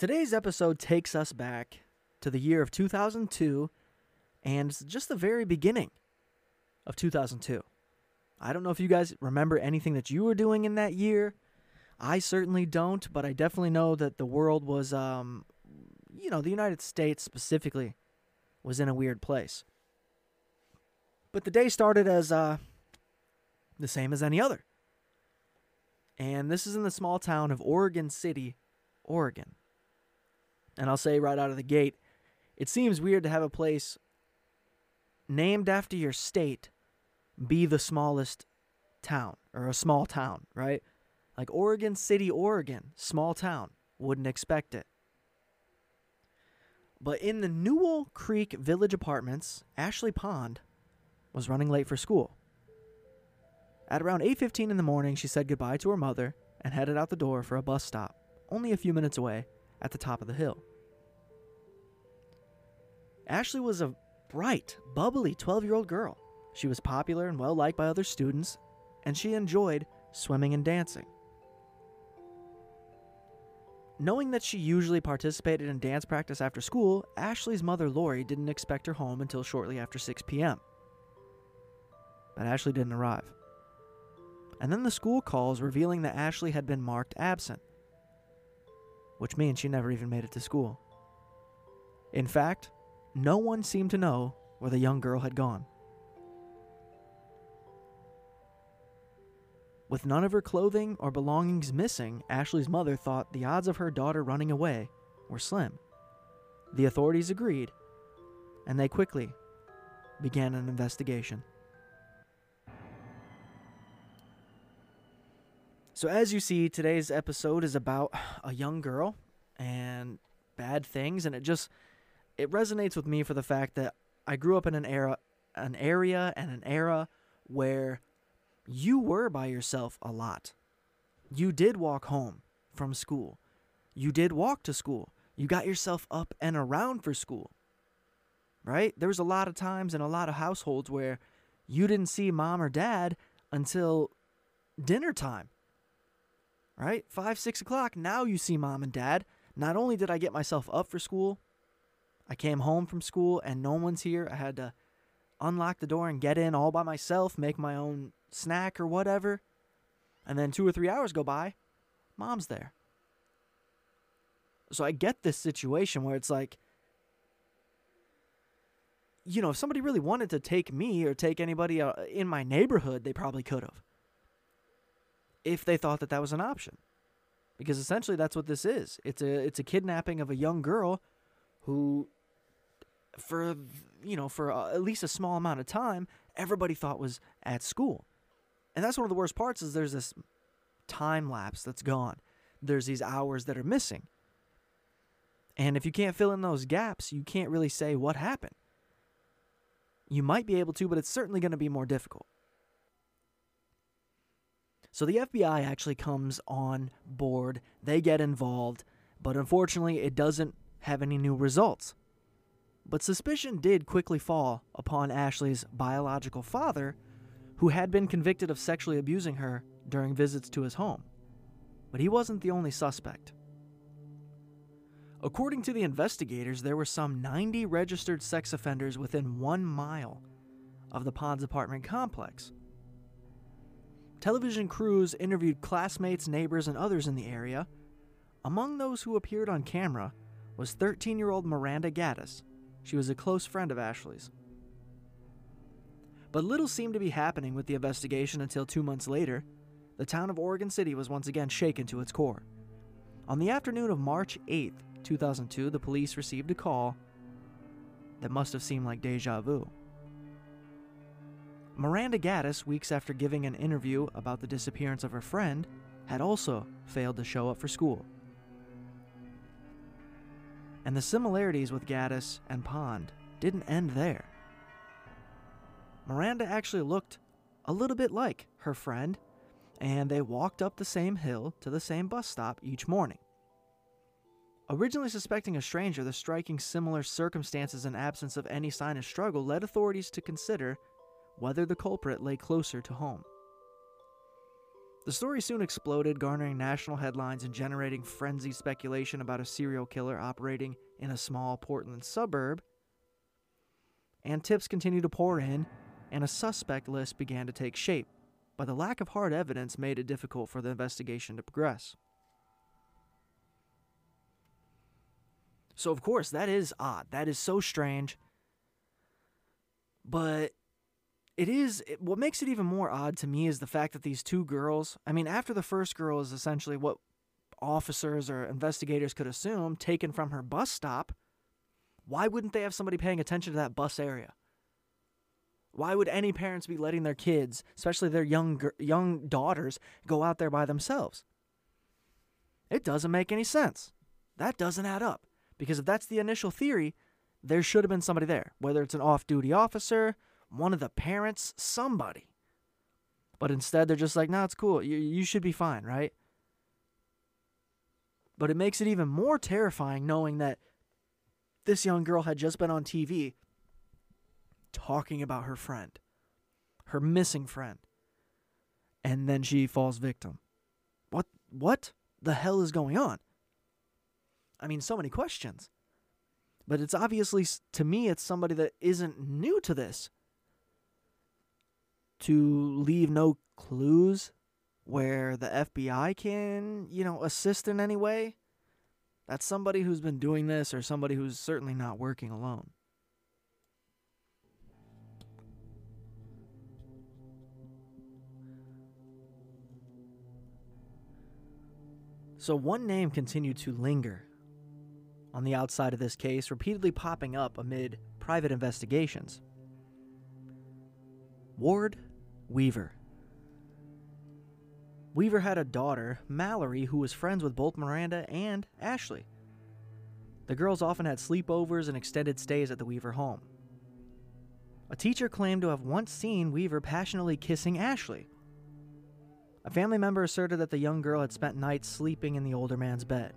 Today's episode takes us back to the year of 2002 and just the very beginning of 2002. I don't know if you guys remember anything that you were doing in that year. I certainly don't, but I definitely know that the world was, um, you know, the United States specifically was in a weird place. But the day started as uh, the same as any other. And this is in the small town of Oregon City, Oregon. And I'll say right out of the gate, it seems weird to have a place named after your state be the smallest town or a small town, right? Like Oregon City, Oregon, small town. Wouldn't expect it. But in the Newell Creek Village Apartments, Ashley Pond was running late for school. At around 8:15 in the morning, she said goodbye to her mother and headed out the door for a bus stop, only a few minutes away at the top of the hill. Ashley was a bright, bubbly 12-year-old girl. She was popular and well liked by other students, and she enjoyed swimming and dancing. Knowing that she usually participated in dance practice after school, Ashley's mother Lori didn't expect her home until shortly after 6 p.m. But Ashley didn't arrive. And then the school calls revealing that Ashley had been marked absent, which means she never even made it to school. In fact, no one seemed to know where the young girl had gone. With none of her clothing or belongings missing, Ashley's mother thought the odds of her daughter running away were slim. The authorities agreed, and they quickly began an investigation. So, as you see, today's episode is about a young girl and bad things, and it just it resonates with me for the fact that I grew up in an era, an area, and an era where you were by yourself a lot. You did walk home from school. You did walk to school. You got yourself up and around for school. Right? There was a lot of times in a lot of households where you didn't see mom or dad until dinner time. Right? Five, six o'clock. Now you see mom and dad. Not only did I get myself up for school, I came home from school and no one's here. I had to unlock the door and get in all by myself, make my own snack or whatever. And then two or three hours go by, mom's there. So I get this situation where it's like, you know, if somebody really wanted to take me or take anybody uh, in my neighborhood, they probably could have. If they thought that that was an option. Because essentially that's what this is. It's a it's a kidnapping of a young girl who for you know, for uh, at least a small amount of time, everybody thought was at school. And that's one of the worst parts is there's this time lapse that's gone. There's these hours that are missing. And if you can't fill in those gaps, you can't really say what happened. You might be able to, but it's certainly going to be more difficult. So the FBI actually comes on board, they get involved, but unfortunately, it doesn't have any new results. But suspicion did quickly fall upon Ashley's biological father, who had been convicted of sexually abusing her during visits to his home. But he wasn't the only suspect. According to the investigators, there were some 90 registered sex offenders within one mile of the Ponds apartment complex. Television crews interviewed classmates, neighbors, and others in the area. Among those who appeared on camera was 13 year old Miranda Gaddis. She was a close friend of Ashley's. But little seemed to be happening with the investigation until two months later, the town of Oregon City was once again shaken to its core. On the afternoon of March 8, 2002, the police received a call that must have seemed like deja vu. Miranda Gaddis, weeks after giving an interview about the disappearance of her friend, had also failed to show up for school. And the similarities with Gaddis and Pond didn't end there. Miranda actually looked a little bit like her friend, and they walked up the same hill to the same bus stop each morning. Originally suspecting a stranger, the striking similar circumstances and absence of any sign of struggle led authorities to consider whether the culprit lay closer to home. The story soon exploded, garnering national headlines and generating frenzied speculation about a serial killer operating in a small Portland suburb. And tips continued to pour in, and a suspect list began to take shape, but the lack of hard evidence made it difficult for the investigation to progress. So, of course, that is odd. That is so strange. But it is it, what makes it even more odd to me is the fact that these two girls, I mean, after the first girl is essentially what officers or investigators could assume taken from her bus stop, why wouldn't they have somebody paying attention to that bus area? Why would any parents be letting their kids, especially their young young daughters, go out there by themselves? It doesn't make any sense. That doesn't add up. Because if that's the initial theory, there should have been somebody there, whether it's an off duty officer, one of the parents, somebody. But instead, they're just like, no, it's cool. You, you should be fine, right? But it makes it even more terrifying knowing that this young girl had just been on TV talking about her friend, her missing friend. And then she falls victim. What what the hell is going on? I mean, so many questions. But it's obviously, to me, it's somebody that isn't new to this. To leave no clues where the FBI can, you know, assist in any way. That's somebody who's been doing this or somebody who's certainly not working alone. So one name continued to linger on the outside of this case, repeatedly popping up amid private investigations. Ward Weaver. Weaver had a daughter, Mallory, who was friends with both Miranda and Ashley. The girls often had sleepovers and extended stays at the Weaver home. A teacher claimed to have once seen Weaver passionately kissing Ashley. A family member asserted that the young girl had spent nights sleeping in the older man's bed.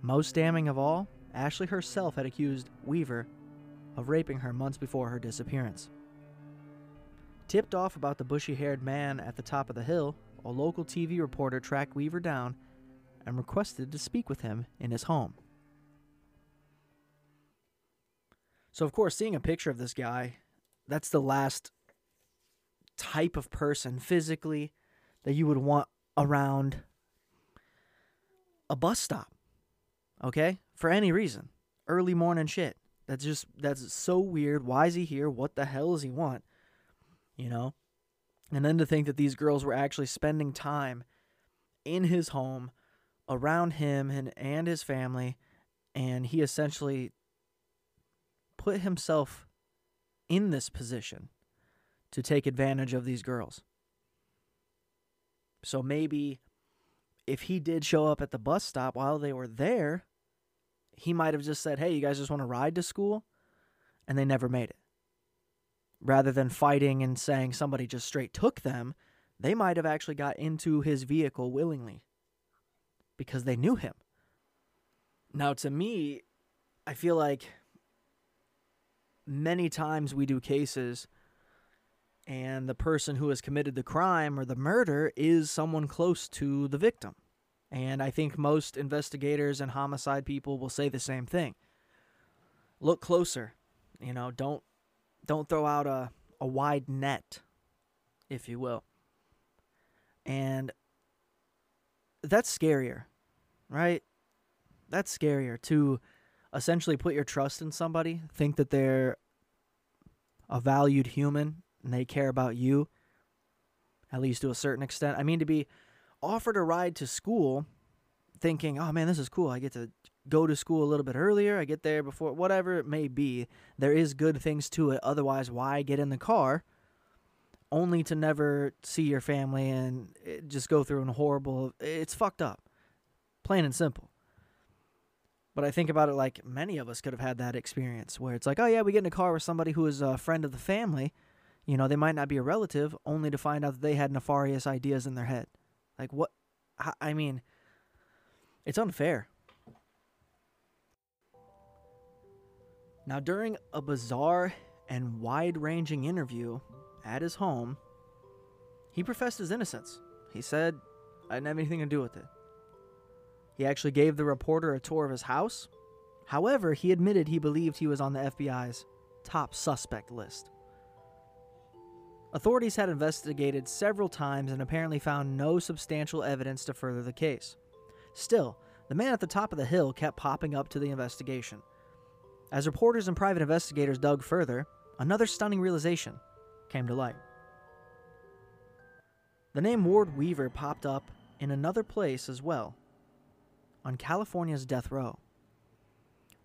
Most damning of all, Ashley herself had accused Weaver of raping her months before her disappearance. Tipped off about the bushy haired man at the top of the hill, a local TV reporter tracked Weaver down and requested to speak with him in his home. So, of course, seeing a picture of this guy, that's the last type of person physically that you would want around a bus stop okay? For any reason. Early morning shit. That's just that's so weird. Why is he here? What the hell does he want? You know? And then to think that these girls were actually spending time in his home around him and, and his family and he essentially put himself in this position to take advantage of these girls. So maybe if he did show up at the bus stop while they were there, he might have just said, Hey, you guys just want to ride to school? And they never made it. Rather than fighting and saying somebody just straight took them, they might have actually got into his vehicle willingly because they knew him. Now, to me, I feel like many times we do cases and the person who has committed the crime or the murder is someone close to the victim. And I think most investigators and homicide people will say the same thing. Look closer. You know, don't don't throw out a, a wide net, if you will. And that's scarier, right? That's scarier to essentially put your trust in somebody, think that they're a valued human and they care about you, at least to a certain extent. I mean, to be offered a ride to school thinking, oh man, this is cool. I get to go to school a little bit earlier. I get there before whatever it may be. There is good things to it. Otherwise, why get in the car only to never see your family and eh, just go through a horrible it's fucked up. Plain and simple. But I think about it like many of us could have had that experience where it's like, oh yeah, we get in a car with somebody who is a friend of the family. You know, they might not be a relative, only to find out that they had nefarious ideas in their head. Like what? I mean, it's unfair. Now, during a bizarre and wide ranging interview at his home, he professed his innocence. He said, I didn't have anything to do with it. He actually gave the reporter a tour of his house. However, he admitted he believed he was on the FBI's top suspect list. Authorities had investigated several times and apparently found no substantial evidence to further the case. Still, the man at the top of the hill kept popping up to the investigation. As reporters and private investigators dug further, another stunning realization came to light. The name Ward Weaver popped up in another place as well on California's death row.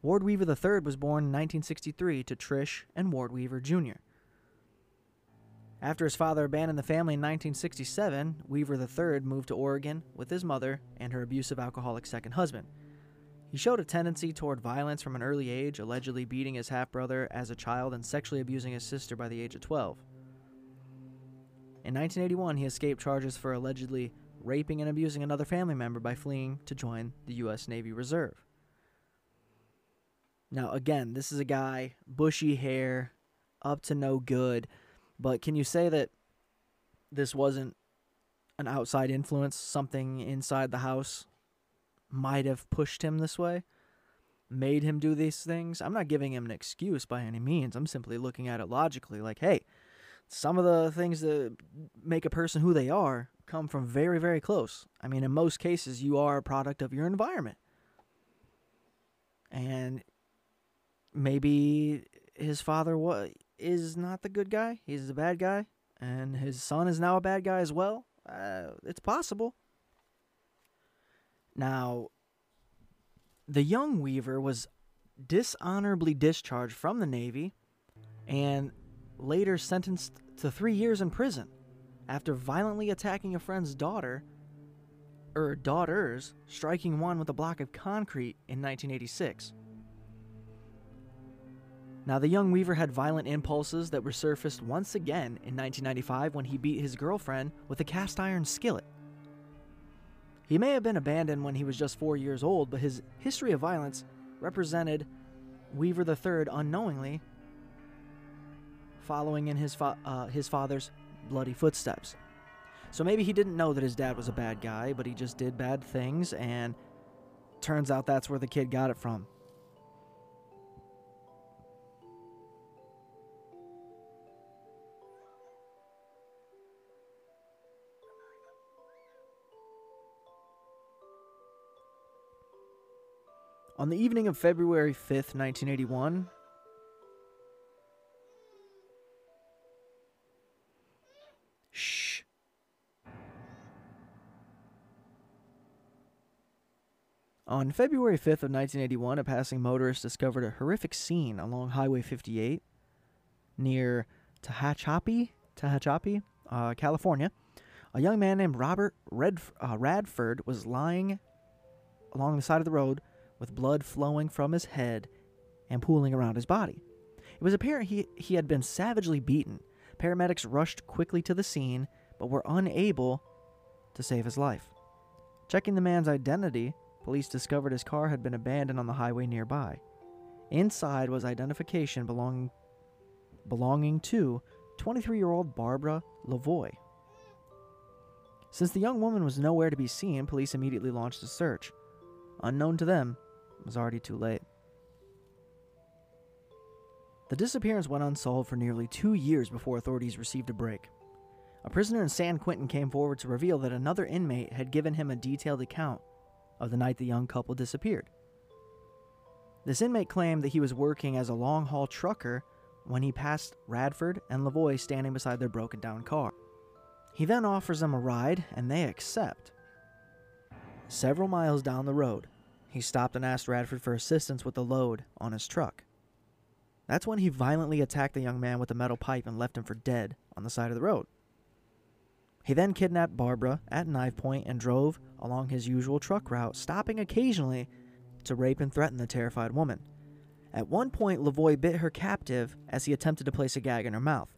Ward Weaver III was born in 1963 to Trish and Ward Weaver Jr. After his father abandoned the family in 1967, Weaver III moved to Oregon with his mother and her abusive alcoholic second husband. He showed a tendency toward violence from an early age, allegedly beating his half brother as a child and sexually abusing his sister by the age of 12. In 1981, he escaped charges for allegedly raping and abusing another family member by fleeing to join the U.S. Navy Reserve. Now, again, this is a guy, bushy hair, up to no good, but can you say that this wasn't an outside influence? Something inside the house might have pushed him this way, made him do these things? I'm not giving him an excuse by any means. I'm simply looking at it logically like, hey, some of the things that make a person who they are come from very, very close. I mean, in most cases, you are a product of your environment. And maybe his father was, is not the good guy, he's the bad guy, and his son is now a bad guy as well. Uh, it's possible. Now, the young Weaver was dishonorably discharged from the Navy and later sentenced to three years in prison after violently attacking a friend's daughter, or daughters, striking one with a block of concrete in 1986. Now, the young Weaver had violent impulses that resurfaced once again in 1995 when he beat his girlfriend with a cast iron skillet. He may have been abandoned when he was just four years old, but his history of violence represented Weaver III unknowingly following in his, fa- uh, his father's bloody footsteps. So maybe he didn't know that his dad was a bad guy, but he just did bad things, and turns out that's where the kid got it from. On the evening of February 5th, 1981, Shh. On February 5th of 1981, a passing motorist discovered a horrific scene along Highway 58 near Tehachapi, Tehachapi, uh, California. A young man named Robert Red, uh, Radford was lying along the side of the road with blood flowing from his head and pooling around his body. It was apparent he, he had been savagely beaten. Paramedics rushed quickly to the scene, but were unable to save his life. Checking the man's identity, police discovered his car had been abandoned on the highway nearby. Inside was identification belonging, belonging to 23 year old Barbara Levoy. Since the young woman was nowhere to be seen, police immediately launched a search. Unknown to them, was already too late. The disappearance went unsolved for nearly two years before authorities received a break. A prisoner in San Quentin came forward to reveal that another inmate had given him a detailed account of the night the young couple disappeared. This inmate claimed that he was working as a long haul trucker when he passed Radford and Levoy standing beside their broken down car. He then offers them a ride, and they accept. Several miles down the road, he stopped and asked Radford for assistance with the load on his truck. That's when he violently attacked the young man with a metal pipe and left him for dead on the side of the road. He then kidnapped Barbara at knife point and drove along his usual truck route, stopping occasionally to rape and threaten the terrified woman. At one point, Levoy bit her captive as he attempted to place a gag in her mouth.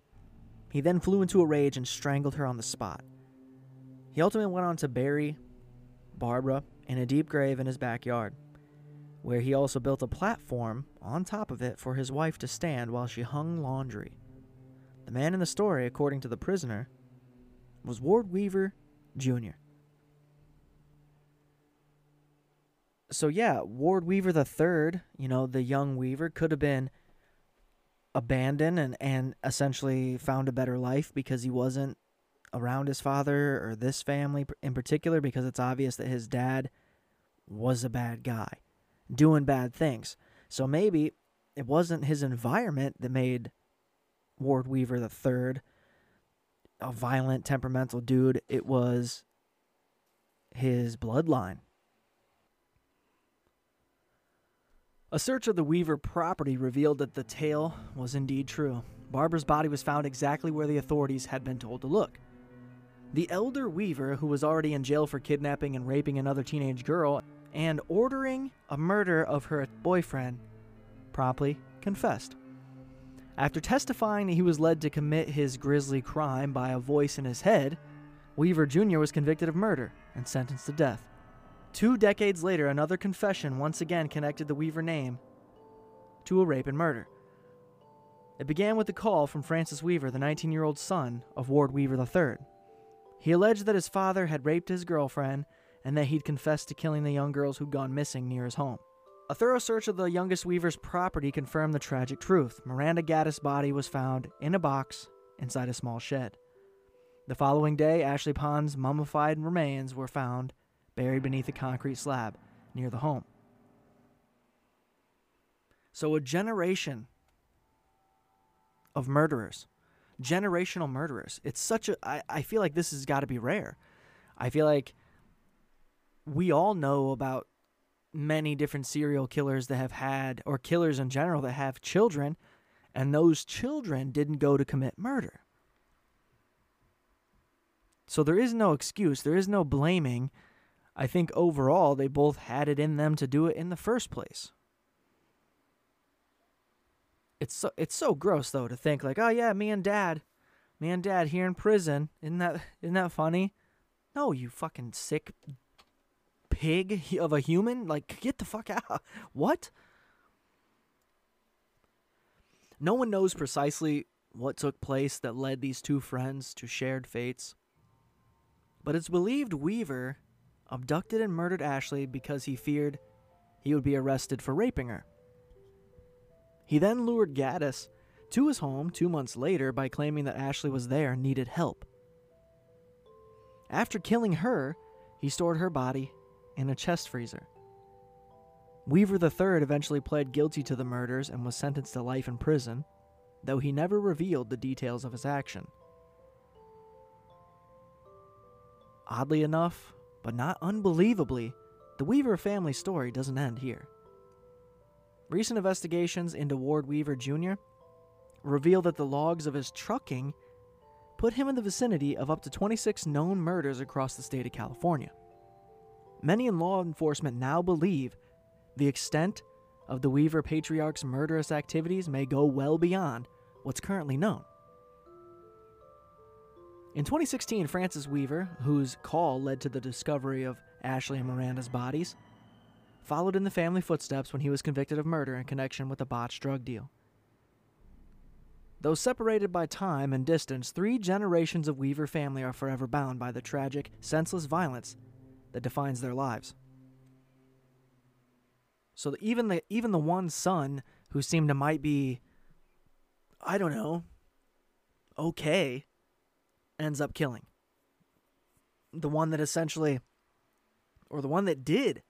He then flew into a rage and strangled her on the spot. He ultimately went on to bury Barbara in a deep grave in his backyard, where he also built a platform on top of it for his wife to stand while she hung laundry. The man in the story, according to the prisoner, was Ward Weaver Jr. So yeah, Ward Weaver the third, you know, the young Weaver could have been abandoned and, and essentially found a better life because he wasn't around his father or this family in particular because it's obvious that his dad was a bad guy doing bad things. So maybe it wasn't his environment that made Ward Weaver third a violent, temperamental dude. It was his bloodline. A search of the Weaver property revealed that the tale was indeed true. Barbara's body was found exactly where the authorities had been told to look. The elder Weaver, who was already in jail for kidnapping and raping another teenage girl and ordering a murder of her boyfriend, promptly confessed. After testifying that he was led to commit his grisly crime by a voice in his head, Weaver Jr. was convicted of murder and sentenced to death. Two decades later, another confession once again connected the Weaver name to a rape and murder. It began with a call from Francis Weaver, the 19 year old son of Ward Weaver III. He alleged that his father had raped his girlfriend and that he'd confessed to killing the young girls who'd gone missing near his home. A thorough search of the youngest Weaver's property confirmed the tragic truth. Miranda Gaddis' body was found in a box inside a small shed. The following day, Ashley Pond's mummified remains were found buried beneath a concrete slab near the home. So, a generation of murderers, generational murderers. It's such a. I, I feel like this has got to be rare. I feel like we all know about many different serial killers that have had, or killers in general that have children, and those children didn't go to commit murder. So there is no excuse, there is no blaming. I think overall they both had it in them to do it in the first place. It's so it's so gross though to think like, oh yeah, me and dad, me and dad here in prison. Isn't that isn't that funny? No, you fucking sick pig of a human? Like, get the fuck out. What? No one knows precisely what took place that led these two friends to shared fates. But it's believed Weaver abducted and murdered Ashley because he feared he would be arrested for raping her. He then lured Gaddis to his home two months later by claiming that Ashley was there and needed help. After killing her, he stored her body in a chest freezer. Weaver III eventually pled guilty to the murders and was sentenced to life in prison, though he never revealed the details of his action. Oddly enough, but not unbelievably, the Weaver family story doesn't end here. Recent investigations into Ward Weaver Jr. reveal that the logs of his trucking put him in the vicinity of up to 26 known murders across the state of California. Many in law enforcement now believe the extent of the Weaver patriarch's murderous activities may go well beyond what's currently known. In 2016, Francis Weaver, whose call led to the discovery of Ashley and Miranda's bodies, followed in the family footsteps when he was convicted of murder in connection with a botched drug deal. Though separated by time and distance, three generations of Weaver family are forever bound by the tragic, senseless violence that defines their lives. So even the even the one son who seemed to might be I don't know okay ends up killing. The one that essentially or the one that did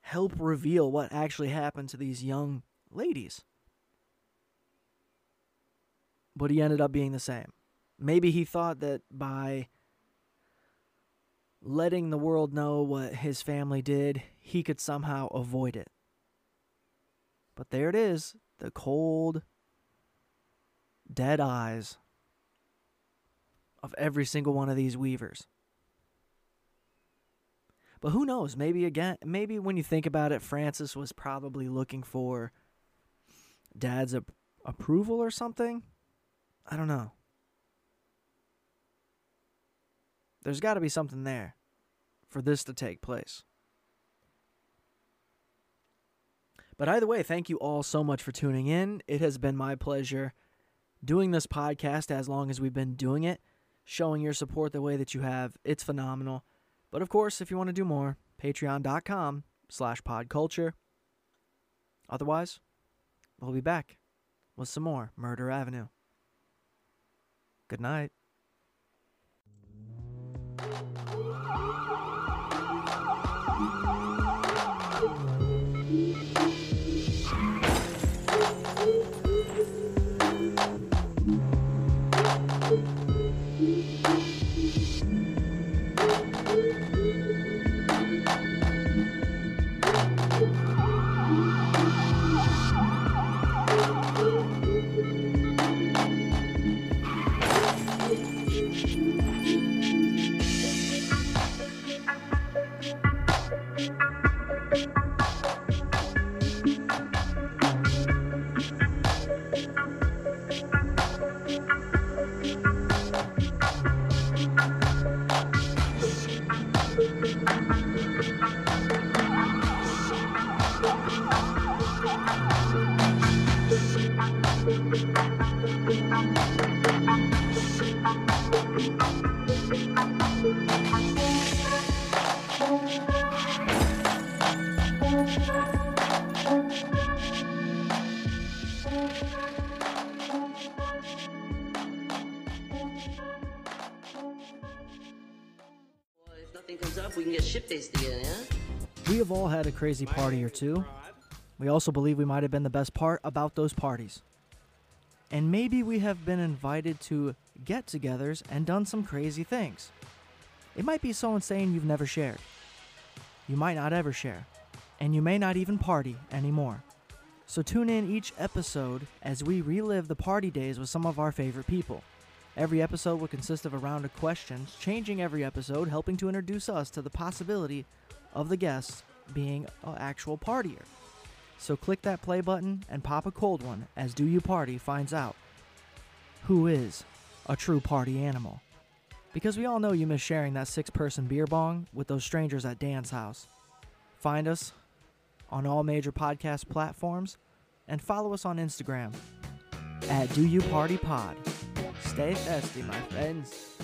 help reveal what actually happened to these young ladies. But he ended up being the same. Maybe he thought that by letting the world know what his family did, he could somehow avoid it. But there it is the cold, dead eyes of every single one of these weavers. But who knows? Maybe again, maybe when you think about it, Francis was probably looking for dad's ap- approval or something. I don't know. There's got to be something there for this to take place. But either way, thank you all so much for tuning in. It has been my pleasure doing this podcast as long as we've been doing it. showing your support the way that you have. It's phenomenal. But of course, if you want to do more, patreon.com slash podculture. Otherwise, we'll be back with some more Murder Avenue. Good night. Nothing comes up, we can get ship dates together, all had a crazy party or two. We also believe we might have been the best part about those parties. And maybe we have been invited to get togethers and done some crazy things. It might be so insane you've never shared. You might not ever share. And you may not even party anymore. So tune in each episode as we relive the party days with some of our favorite people. Every episode will consist of a round of questions, changing every episode, helping to introduce us to the possibility of the guest being an actual partier. So click that play button and pop a cold one as Do You Party finds out who is a true party animal. Because we all know you miss sharing that six person beer bong with those strangers at Dan's house. Find us on all major podcast platforms and follow us on Instagram at Do You Party Pod. Stay thirsty, my friends.